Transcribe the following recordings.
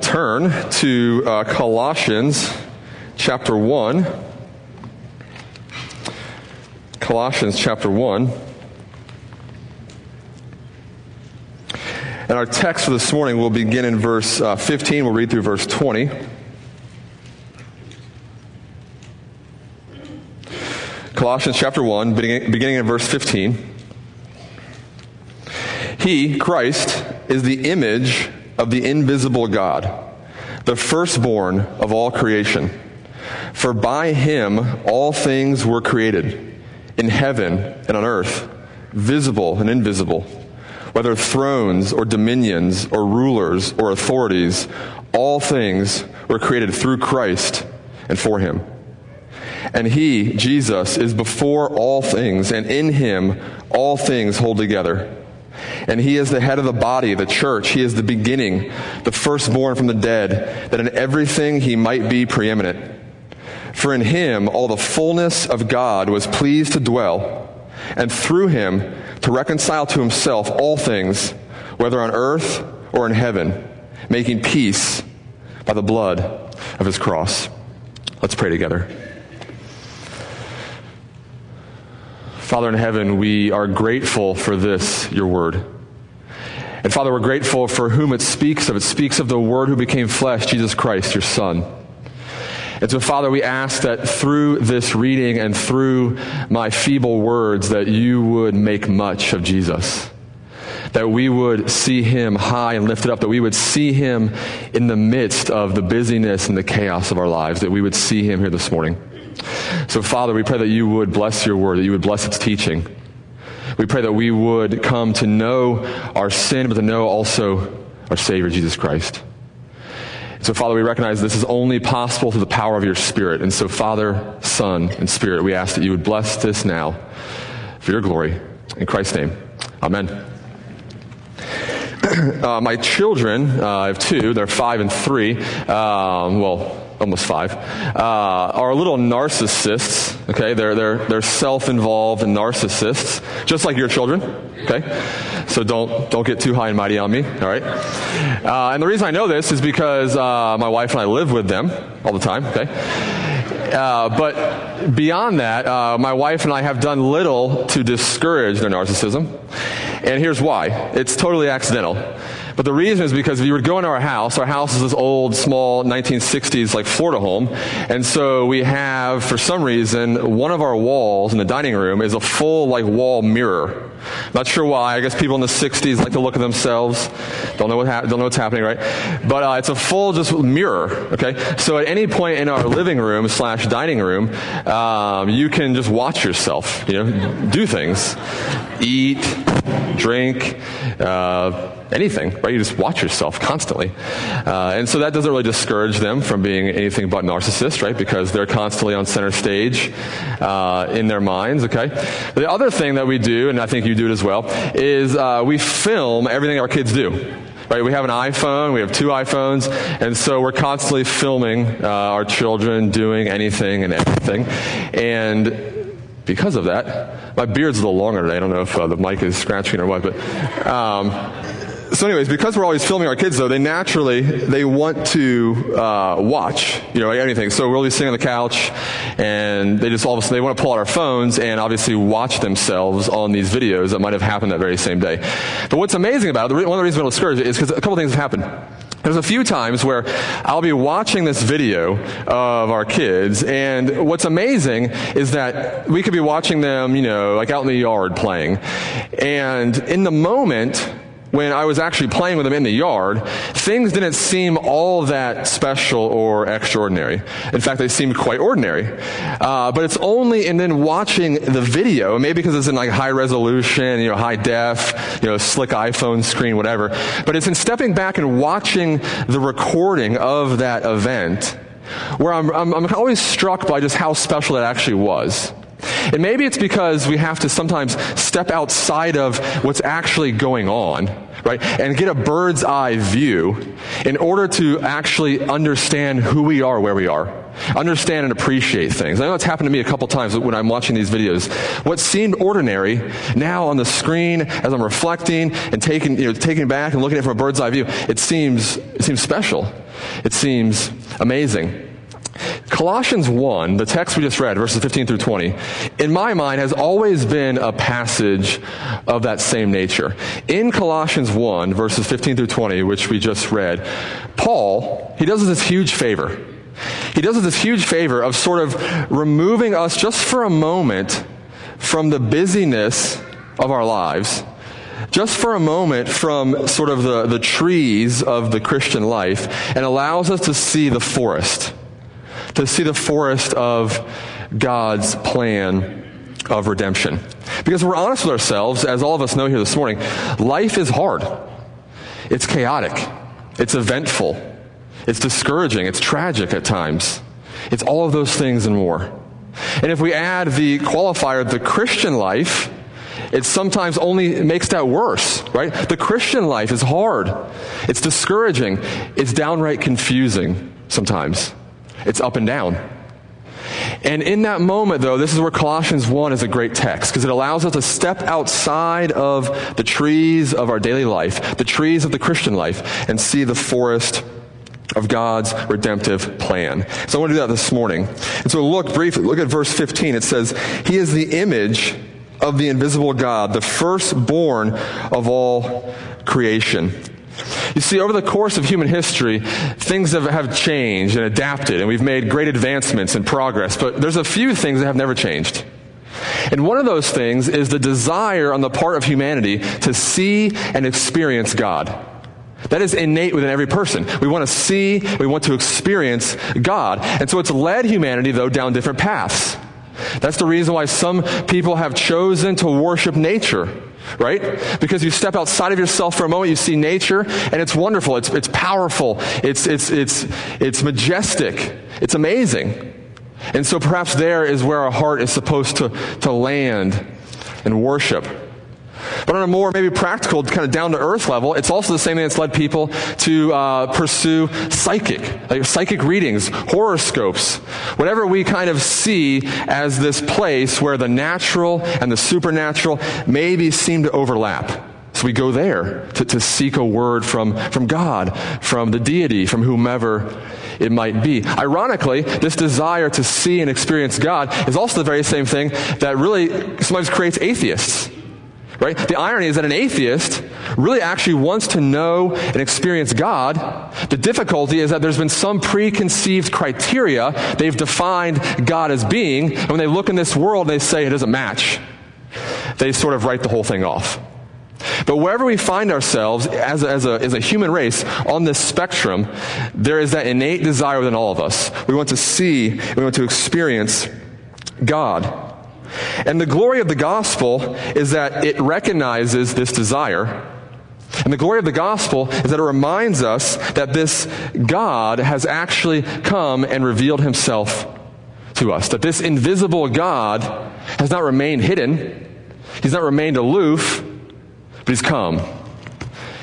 Turn to uh, Colossians chapter 1. Colossians chapter 1. And our text for this morning will begin in verse uh, 15. We'll read through verse 20. Colossians chapter 1, beginning, beginning in verse 15. He, Christ, is the image of the invisible God, the firstborn of all creation. For by him all things were created, in heaven and on earth, visible and invisible, whether thrones or dominions or rulers or authorities, all things were created through Christ and for him. And he, Jesus, is before all things, and in him all things hold together. And he is the head of the body, the church. He is the beginning, the firstborn from the dead, that in everything he might be preeminent. For in him all the fullness of God was pleased to dwell, and through him to reconcile to himself all things, whether on earth or in heaven, making peace by the blood of his cross. Let's pray together. Father in heaven, we are grateful for this, your word. And Father, we're grateful for whom it speaks of. It speaks of the Word who became flesh, Jesus Christ, your Son. And so, Father, we ask that through this reading and through my feeble words, that you would make much of Jesus. That we would see him high and lifted up, that we would see him in the midst of the busyness and the chaos of our lives, that we would see him here this morning. So, Father, we pray that you would bless your word, that you would bless its teaching. We pray that we would come to know our sin, but to know also our Savior, Jesus Christ. So, Father, we recognize this is only possible through the power of your Spirit. And so, Father, Son, and Spirit, we ask that you would bless this now for your glory. In Christ's name, amen. Uh, my children, uh, I have two, they're five and three. Um, well, almost five, uh, are little narcissists. Okay, they're they're they're self-involved narcissists, just like your children. Okay, so don't don't get too high and mighty on me. All right, uh, and the reason I know this is because uh, my wife and I live with them all the time. Okay. Uh, but beyond that, uh, my wife and I have done little to discourage their narcissism. And here's why. It's totally accidental. But the reason is because if you were to go into our house, our house is this old, small 1960s like Florida home. And so we have, for some reason, one of our walls in the dining room is a full like wall mirror. Not sure why. I guess people in the 60s like to look at themselves. Don't know what ha- don't know what's happening, right? But uh, it's a full just mirror. Okay. So at any point in our living room slash dining room, um, you can just watch yourself. You know, do things, eat, drink. Uh, anything, right? You just watch yourself constantly. Uh, and so that doesn't really discourage them from being anything but narcissists, right? Because they're constantly on center stage uh, in their minds, okay? The other thing that we do, and I think you do it as well, is uh, we film everything our kids do. Right, we have an iPhone, we have two iPhones, and so we're constantly filming uh, our children doing anything and everything. And because of that, my beard's a little longer today. I don't know if uh, the mic is scratching or what, but um, so anyways because we're always filming our kids though they naturally they want to uh, watch you know anything. So we're always sitting on the couch and they just all of a sudden they want to pull out our phones and obviously watch themselves on these videos that might have happened that very same day. But what's amazing about it one of the reasons i'm discouraged is because a couple things have happened. There's a few times where I'll be watching this video of our kids, and what's amazing is that we could be watching them, you know, like out in the yard playing. And in the moment, when I was actually playing with them in the yard, things didn't seem all that special or extraordinary. In fact, they seemed quite ordinary. Uh, but it's only in then watching the video, maybe because it's in like high resolution, you know, high def, you know, slick iPhone screen, whatever. But it's in stepping back and watching the recording of that event where I'm, I'm, I'm always struck by just how special it actually was. And maybe it's because we have to sometimes step outside of what's actually going on, right? And get a bird's eye view in order to actually understand who we are, where we are. Understand and appreciate things. I know it's happened to me a couple times when I'm watching these videos. What seemed ordinary, now on the screen, as I'm reflecting and taking, you know, taking back and looking at it from a bird's eye view, it seems, it seems special. It seems amazing. Colossians 1, the text we just read, verses 15 through 20, in my mind has always been a passage of that same nature. In Colossians 1, verses 15 through 20, which we just read, Paul, he does us this huge favor. He does us this huge favor of sort of removing us just for a moment from the busyness of our lives just for a moment from sort of the, the trees of the Christian life and allows us to see the forest to see the forest of God's plan of redemption. Because we're honest with ourselves, as all of us know here this morning, life is hard. It's chaotic. It's eventful. It's discouraging. It's tragic at times. It's all of those things and more. And if we add the qualifier, the Christian life, it sometimes only makes that worse, right? The Christian life is hard. It's discouraging. It's downright confusing sometimes. It's up and down. And in that moment, though, this is where Colossians 1 is a great text because it allows us to step outside of the trees of our daily life, the trees of the Christian life, and see the forest of God's redemptive plan. So I want to do that this morning. And so look briefly, look at verse 15. It says, He is the image of the invisible God, the firstborn of all creation. You see, over the course of human history, things have, have changed and adapted, and we've made great advancements and progress, but there's a few things that have never changed. And one of those things is the desire on the part of humanity to see and experience God. That is innate within every person. We want to see, we want to experience God. And so it's led humanity, though, down different paths. That's the reason why some people have chosen to worship nature right? Because you step outside of yourself for a moment, you see nature, and it's wonderful, it's, it's powerful, it's, it's, it's, it's majestic, it's amazing. And so perhaps there is where our heart is supposed to, to land and worship. But on a more maybe practical, kind of down to earth level, it's also the same thing that's led people to uh, pursue psychic, like psychic readings, horoscopes, whatever we kind of see as this place where the natural and the supernatural maybe seem to overlap. So we go there to, to seek a word from, from God, from the deity, from whomever it might be. Ironically, this desire to see and experience God is also the very same thing that really sometimes creates atheists. Right? The irony is that an atheist really actually wants to know and experience God. The difficulty is that there's been some preconceived criteria they've defined God as being, and when they look in this world, they say it doesn't match. They sort of write the whole thing off. But wherever we find ourselves as a, as, a, as a human race on this spectrum, there is that innate desire within all of us. We want to see, we want to experience God. And the glory of the gospel is that it recognizes this desire. And the glory of the gospel is that it reminds us that this God has actually come and revealed himself to us. That this invisible God has not remained hidden, he's not remained aloof, but he's come.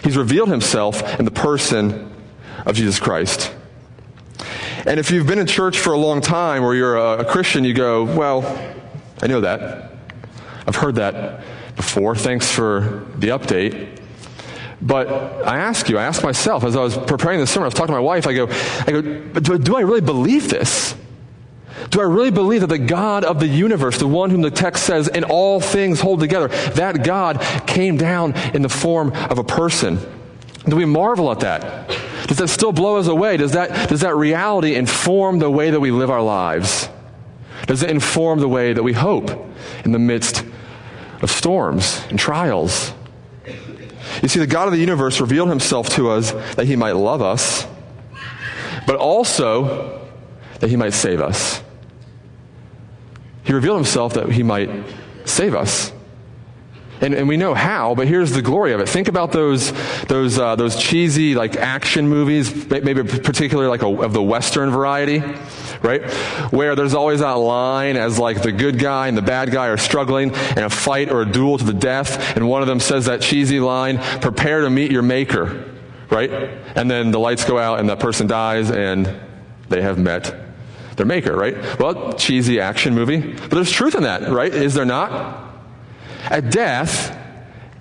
He's revealed himself in the person of Jesus Christ. And if you've been in church for a long time or you're a Christian, you go, well, I know that. I've heard that before. Thanks for the update. But I ask you, I ask myself as I was preparing this sermon, I was talking to my wife, I go, I go, do, do I really believe this? Do I really believe that the God of the universe, the one whom the text says in all things hold together, that God came down in the form of a person? Do we marvel at that? Does that still blow us away? Does that, does that reality inform the way that we live our lives? Does it inform the way that we hope in the midst of storms and trials? You see, the God of the universe revealed himself to us that he might love us, but also that he might save us. He revealed himself that he might save us. And, and we know how, but here's the glory of it. Think about those, those, uh, those cheesy, like, action movies, maybe particularly like a, of the Western variety, right? Where there's always that line as, like, the good guy and the bad guy are struggling in a fight or a duel to the death, and one of them says that cheesy line, prepare to meet your maker, right? And then the lights go out and that person dies and they have met their maker, right? Well, cheesy action movie. But there's truth in that, right? Is there not? At death,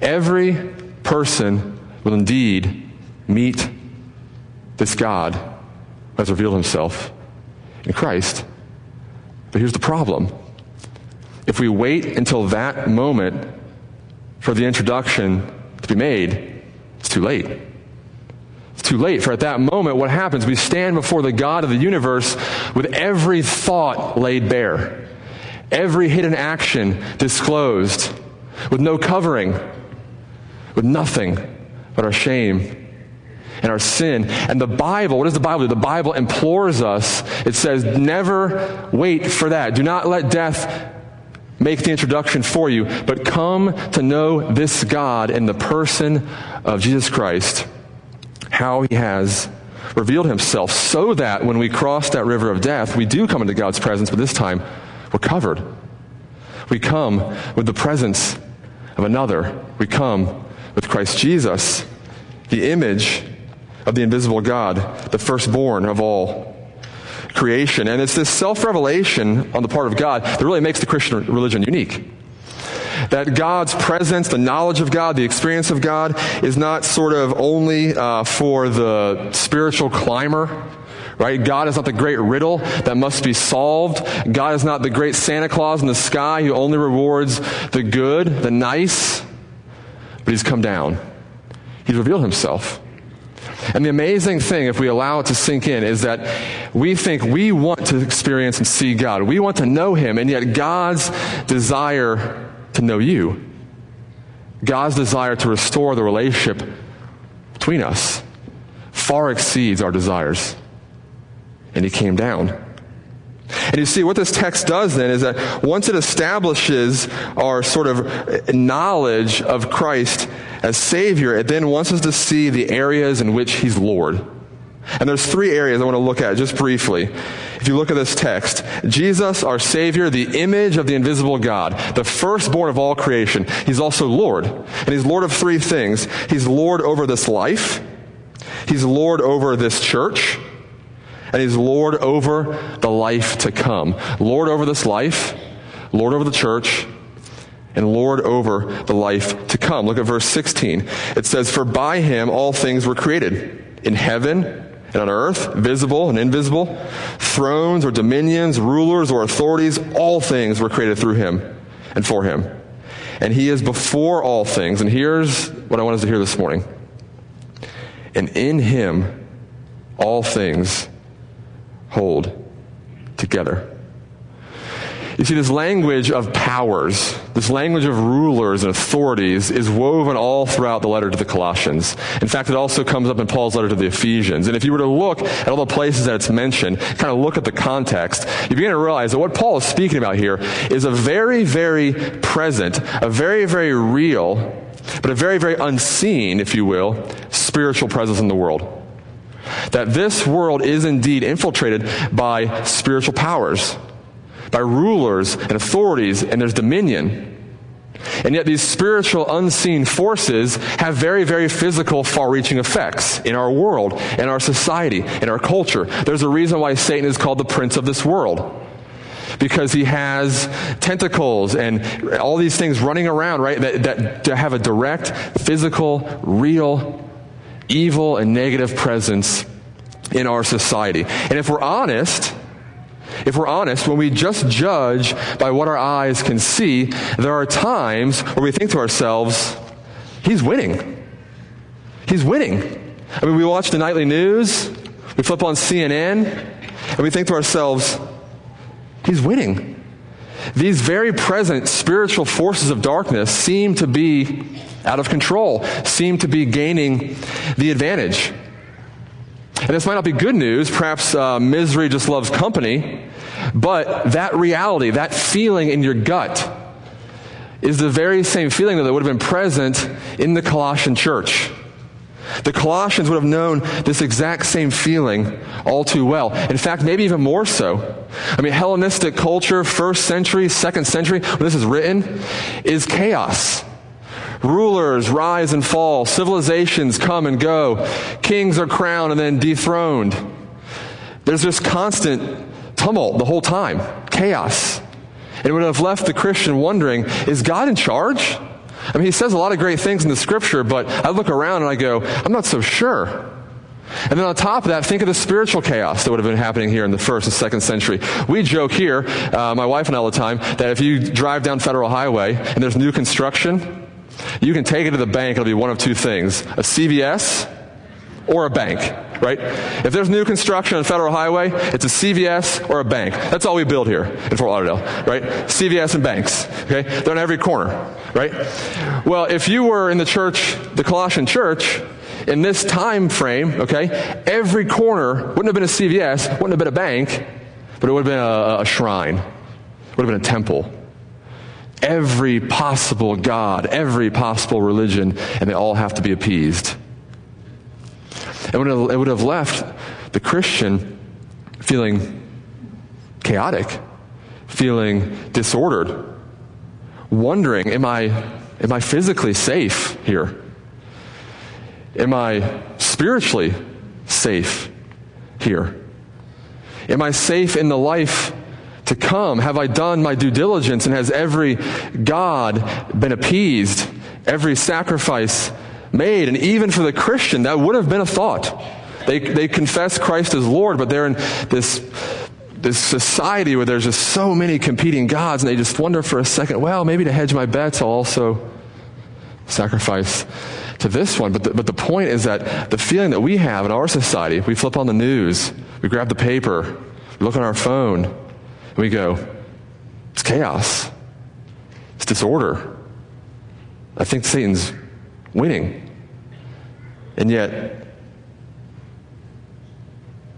every person will indeed meet this God who has revealed himself in Christ. But here's the problem. If we wait until that moment for the introduction to be made, it's too late. It's too late. For at that moment, what happens? We stand before the God of the universe with every thought laid bare, every hidden action disclosed with no covering, with nothing but our shame and our sin. And the Bible, what does the Bible do? The Bible implores us, it says, never wait for that. Do not let death make the introduction for you, but come to know this God in the person of Jesus Christ, how he has revealed himself, so that when we cross that river of death, we do come into God's presence, but this time we're covered. We come with the presence of another. We come with Christ Jesus, the image of the invisible God, the firstborn of all creation. And it's this self revelation on the part of God that really makes the Christian religion unique. That God's presence, the knowledge of God, the experience of God is not sort of only uh, for the spiritual climber, right? God is not the great riddle that must be solved. God is not the great Santa Claus in the sky who only rewards the good, the nice, but He's come down. He's revealed Himself. And the amazing thing, if we allow it to sink in, is that we think we want to experience and see God. We want to know Him, and yet God's desire to know you, God's desire to restore the relationship between us, far exceeds our desires and he came down. And you see, what this text does then is that once it establishes our sort of knowledge of Christ as Savior, it then wants us to see the areas in which He's Lord. And there's three areas I want to look at just briefly. If you look at this text, Jesus, our Savior, the image of the invisible God, the firstborn of all creation, He's also Lord. And He's Lord of three things. He's Lord over this life. He's Lord over this church and he's Lord over the life to come. Lord over this life, Lord over the church, and Lord over the life to come. Look at verse 16. It says, For by him all things were created, in heaven and on earth, visible and invisible, thrones or dominions, rulers or authorities, all things were created through him and for him. And he is before all things. And here's what I want us to hear this morning. And in him, all things hold together. You see, this language of powers, this language of rulers and authorities is woven all throughout the letter to the Colossians. In fact, it also comes up in Paul's letter to the Ephesians. And if you were to look at all the places that it's mentioned, kind of look at the context, you begin to realize that what Paul is speaking about here is a very, very present, a very, very real, but a very, very unseen, if you will, spiritual presence in the world. That this world is indeed infiltrated by spiritual powers, by rulers and authorities, and there's dominion. And yet, these spiritual, unseen forces have very, very physical, far reaching effects in our world, in our society, in our culture. There's a reason why Satan is called the prince of this world. Because he has tentacles and all these things running around, right, that, that, have a direct, physical, real evil and negative presence in our society. And if we're honest, if we're honest, when we just judge by what our eyes can see, there are times where we think to ourselves, he's winning. He's winning. I mean, we watch the nightly news, we flip on CNN, and we think to ourselves, he's winning. These very present spiritual forces of darkness seem to be out of control, seem to be gaining the advantage. And this might not be good news. Perhaps uh, misery just loves company. But that reality, that feeling in your gut, is the very same feeling that would have been present in the Colossian church. The Colossians would have known this exact same feeling all too well. In fact, maybe even more so. I mean, Hellenistic culture, first century, second century, when this is written, is chaos. Rulers rise and fall, civilizations come and go, kings are crowned and then dethroned. There's this constant tumult the whole time, chaos. And it would have left the Christian wondering, is God in charge? I mean, he says a lot of great things in the scripture, but I look around and I go, I'm not so sure. And then on top of that, think of the spiritual chaos that would have been happening here in the first and second century. We joke here, uh, my wife and I all the time, that if you drive down Federal Highway and there's new construction, you can take it to the bank, it'll be one of two things a CVS or a bank, right? If there's new construction on Federal Highway, it's a CVS or a bank. That's all we build here in Fort Lauderdale, right? CVS and banks, okay? They're on every corner, right? Well, if you were in the church, the Colossian church, in this time frame, okay, every corner wouldn't have been a CVS, wouldn't have been a bank, but it would have been a, a shrine, would have been a temple. Every possible God, every possible religion, and they all have to be appeased. It would have, it would have left the Christian feeling chaotic, feeling disordered, wondering, am I, am I physically safe here? Am I spiritually safe here? Am I safe in the life to come? Have I done my due diligence and has every God been appeased? Every sacrifice made? And even for the Christian, that would have been a thought. They, they confess Christ as Lord, but they're in this, this society where there's just so many competing gods, and they just wonder for a second, well, maybe to hedge my bets, I'll also sacrifice to this one. But the, but the point is that the feeling that we have in our society, we flip on the news, we grab the paper, look on our phone, we go, it's chaos, it's disorder. I think Satan's winning. And yet,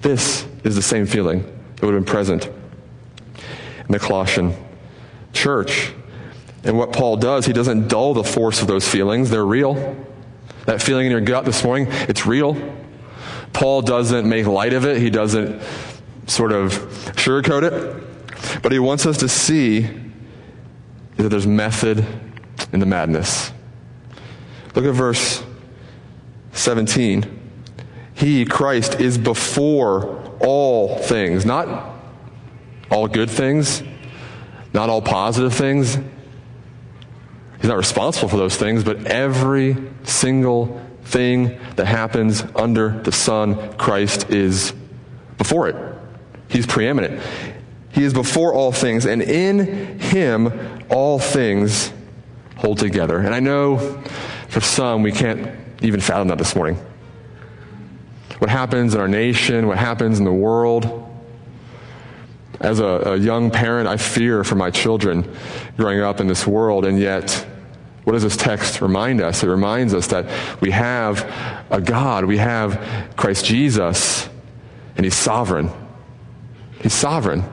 this is the same feeling that would have been present in the Colossian church. And what Paul does, he doesn't dull the force of those feelings. They're real. That feeling in your gut this morning, it's real. Paul doesn't make light of it, he doesn't sort of sugarcoat it. But he wants us to see that there's method in the madness. Look at verse 17. He, Christ, is before all things, not all good things, not all positive things. He's not responsible for those things, but every single thing that happens under the sun, Christ is before it. He's preeminent. He is before all things, and in him all things hold together. And I know for some, we can't even fathom that this morning. What happens in our nation, what happens in the world. As a, a young parent, I fear for my children growing up in this world, and yet, what does this text remind us? It reminds us that we have a God, we have Christ Jesus, and He's sovereign. He's sovereign.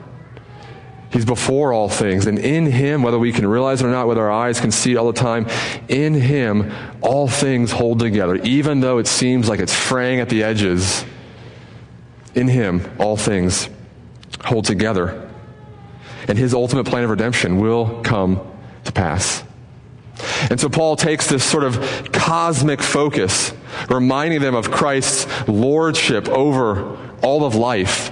He's before all things. And in Him, whether we can realize it or not, whether our eyes can see it all the time, in Him, all things hold together. Even though it seems like it's fraying at the edges, in Him, all things hold together. And His ultimate plan of redemption will come to pass. And so Paul takes this sort of cosmic focus, reminding them of Christ's lordship over all of life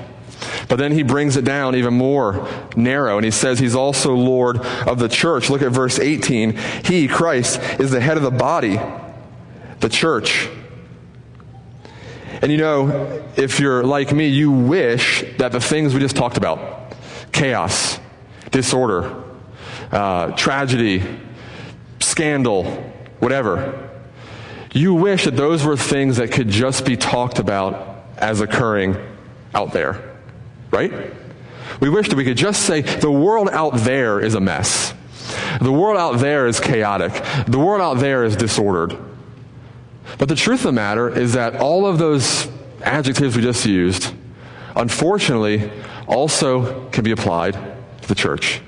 but then he brings it down even more narrow and he says he's also Lord of the church. Look at verse 18. He, Christ, is the head of the body, the church. And you know, if you're like me, you wish that the things we just talked about chaos, disorder, uh, tragedy, scandal, whatever you wish that those were things that could just be talked about as occurring out there right? We wish that we could just say, the world out there is a mess. The world out there is chaotic. The world out there is disordered. But the truth of the matter is that all of those adjectives we just used, unfortunately, also can be applied to the church.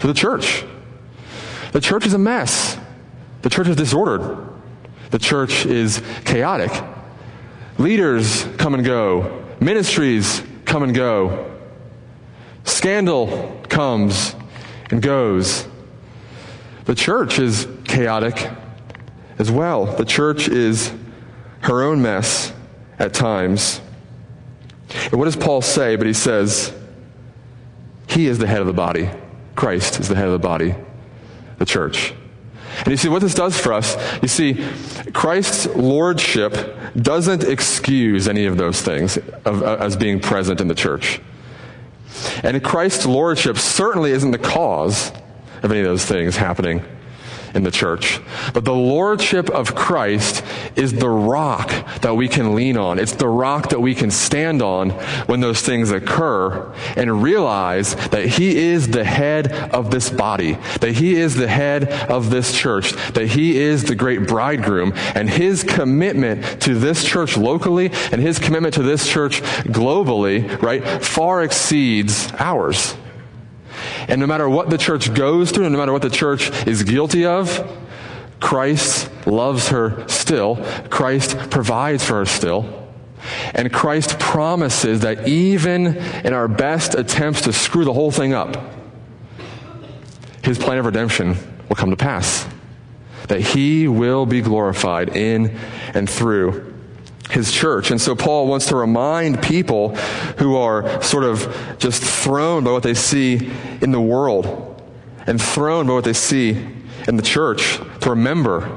To the church. The church is a mess. The church is disordered. The church is chaotic. Leaders come and go. Ministries come and go. Scandal comes and goes. The church is chaotic as well. The church is her own mess at times. And what does Paul say? But he says, He is the head of the body. Christ is the head of the body, the church. And you see what this does for us? You see, Christ's lordship doesn't excuse any of those things of, uh, as being present in the church. And Christ's lordship certainly isn't the cause of any of those things happening in the church. But the lordship of Christ is the rock that we can lean on. It's the rock that we can stand on when those things occur and realize that He is the head of this body, that He is the head of this church, that He is the great bridegroom, and His commitment to this church locally and His commitment to this church globally, right, far exceeds ours. And no matter what the church goes through, and no matter what the church is guilty of, Christ loves her still. Christ provides for her still. And Christ promises that even in our best attempts to screw the whole thing up, his plan of redemption will come to pass. That he will be glorified in and through his church. And so Paul wants to remind people who are sort of just thrown by what they see in the world and thrown by what they see in the church to remember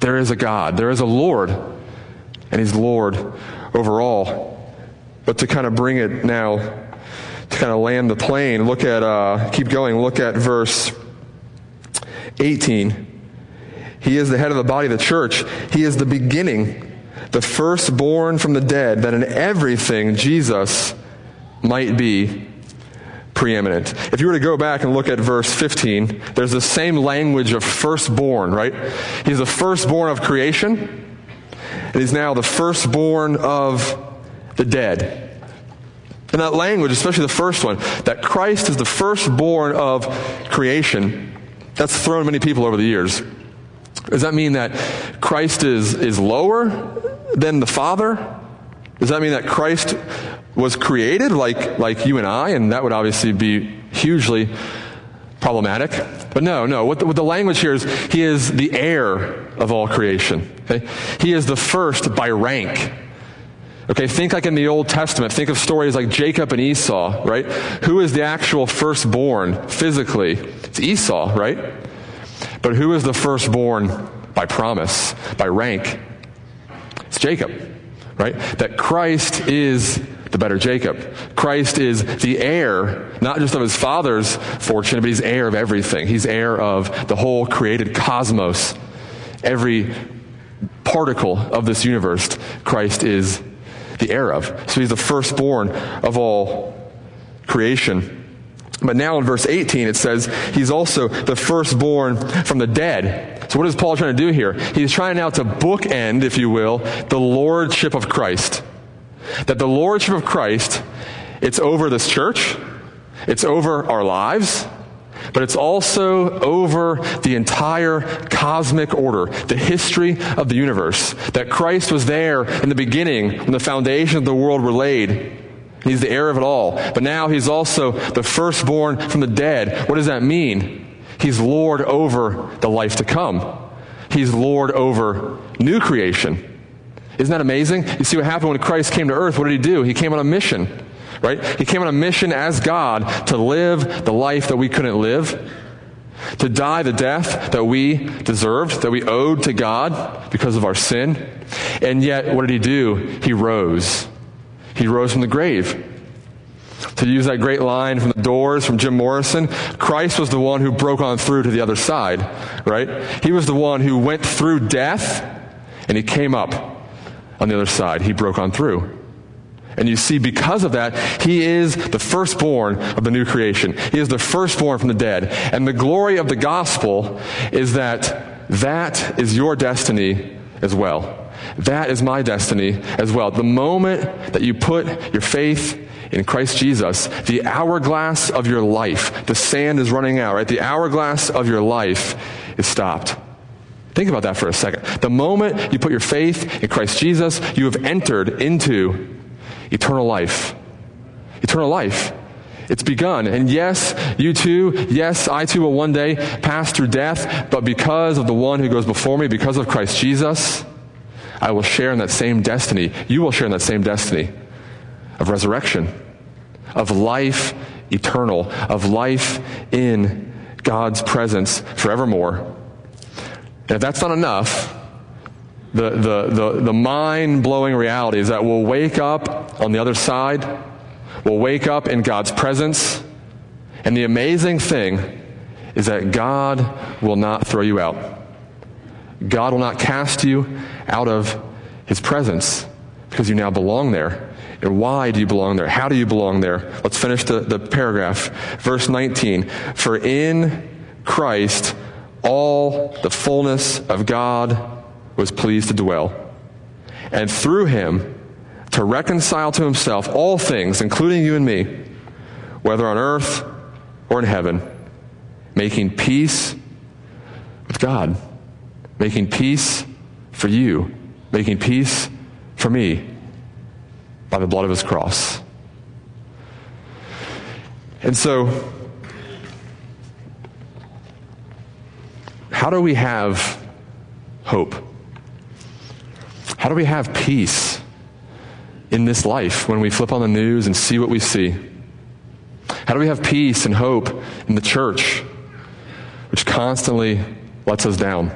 there is a God, there is a Lord, and he's Lord over all. But to kind of bring it now, to kind of land the plane, look at, uh, keep going, look at verse 18. He is the head of the body of the church. He is the beginning the firstborn from the dead, that in everything Jesus might be preeminent. If you were to go back and look at verse 15, there's the same language of firstborn, right? He's the firstborn of creation, and he's now the firstborn of the dead. And that language, especially the first one, that Christ is the firstborn of creation, that's thrown many people over the years. Does that mean that Christ is, is lower than the Father? Does that mean that Christ was created like, like you and I? And that would obviously be hugely problematic. But no, no. What the, what the language here is, he is the heir of all creation. Okay? He is the first by rank. Okay, think like in the Old Testament. Think of stories like Jacob and Esau, right? Who is the actual firstborn physically? It's Esau, right? But who is the firstborn by promise, by rank? It's Jacob, right? That Christ is the better Jacob. Christ is the heir, not just of his father's fortune, but he's heir of everything. He's heir of the whole created cosmos. Every particle of this universe, Christ is the heir of. So he's the firstborn of all creation. But now in verse 18, it says he's also the firstborn from the dead. So what is Paul trying to do here? He's trying now to bookend, if you will, the lordship of Christ. That the lordship of Christ, it's over this church, it's over our lives, but it's also over the entire cosmic order, the history of the universe. That Christ was there in the beginning when the foundations of the world were laid. He's the heir of it all. But now he's also the firstborn from the dead. What does that mean? He's Lord over the life to come. He's Lord over new creation. Isn't that amazing? You see what happened when Christ came to earth? What did he do? He came on a mission, right? He came on a mission as God to live the life that we couldn't live, to die the death that we deserved, that we owed to God because of our sin. And yet, what did he do? He rose. He rose from the grave. To use that great line from the doors from Jim Morrison, Christ was the one who broke on through to the other side, right? He was the one who went through death and he came up on the other side. He broke on through. And you see, because of that, he is the firstborn of the new creation. He is the firstborn from the dead. And the glory of the gospel is that that is your destiny as well. That is my destiny as well. The moment that you put your faith in Christ Jesus, the hourglass of your life, the sand is running out, right? The hourglass of your life is stopped. Think about that for a second. The moment you put your faith in Christ Jesus, you have entered into eternal life. Eternal life. It's begun. And yes, you too, yes, I too will one day pass through death, but because of the one who goes before me, because of Christ Jesus, I will share in that same destiny. You will share in that same destiny of resurrection, of life eternal, of life in God's presence forevermore. And if that's not enough, the, the, the, the mind blowing reality is that we'll wake up on the other side we'll wake up in God's presence. And the amazing thing is that God will not throw you out. God will not cast you out of his presence because you now belong there. And why do you belong there? How do you belong there? Let's finish the, the paragraph. Verse 19. For in Christ all the fullness of God was pleased to dwell. And through him, to reconcile to himself all things, including you and me, whether on earth or in heaven, making peace with God, making peace for you, making peace for me by the blood of his cross. And so, how do we have hope? How do we have peace? in this life when we flip on the news and see what we see? How do we have peace and hope in the church, which constantly lets us down?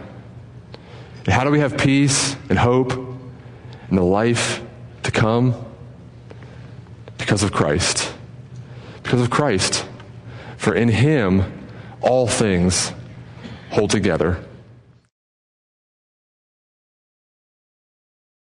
And how do we have peace and hope and the life to come? Because of Christ. Because of Christ. For in Him, all things hold together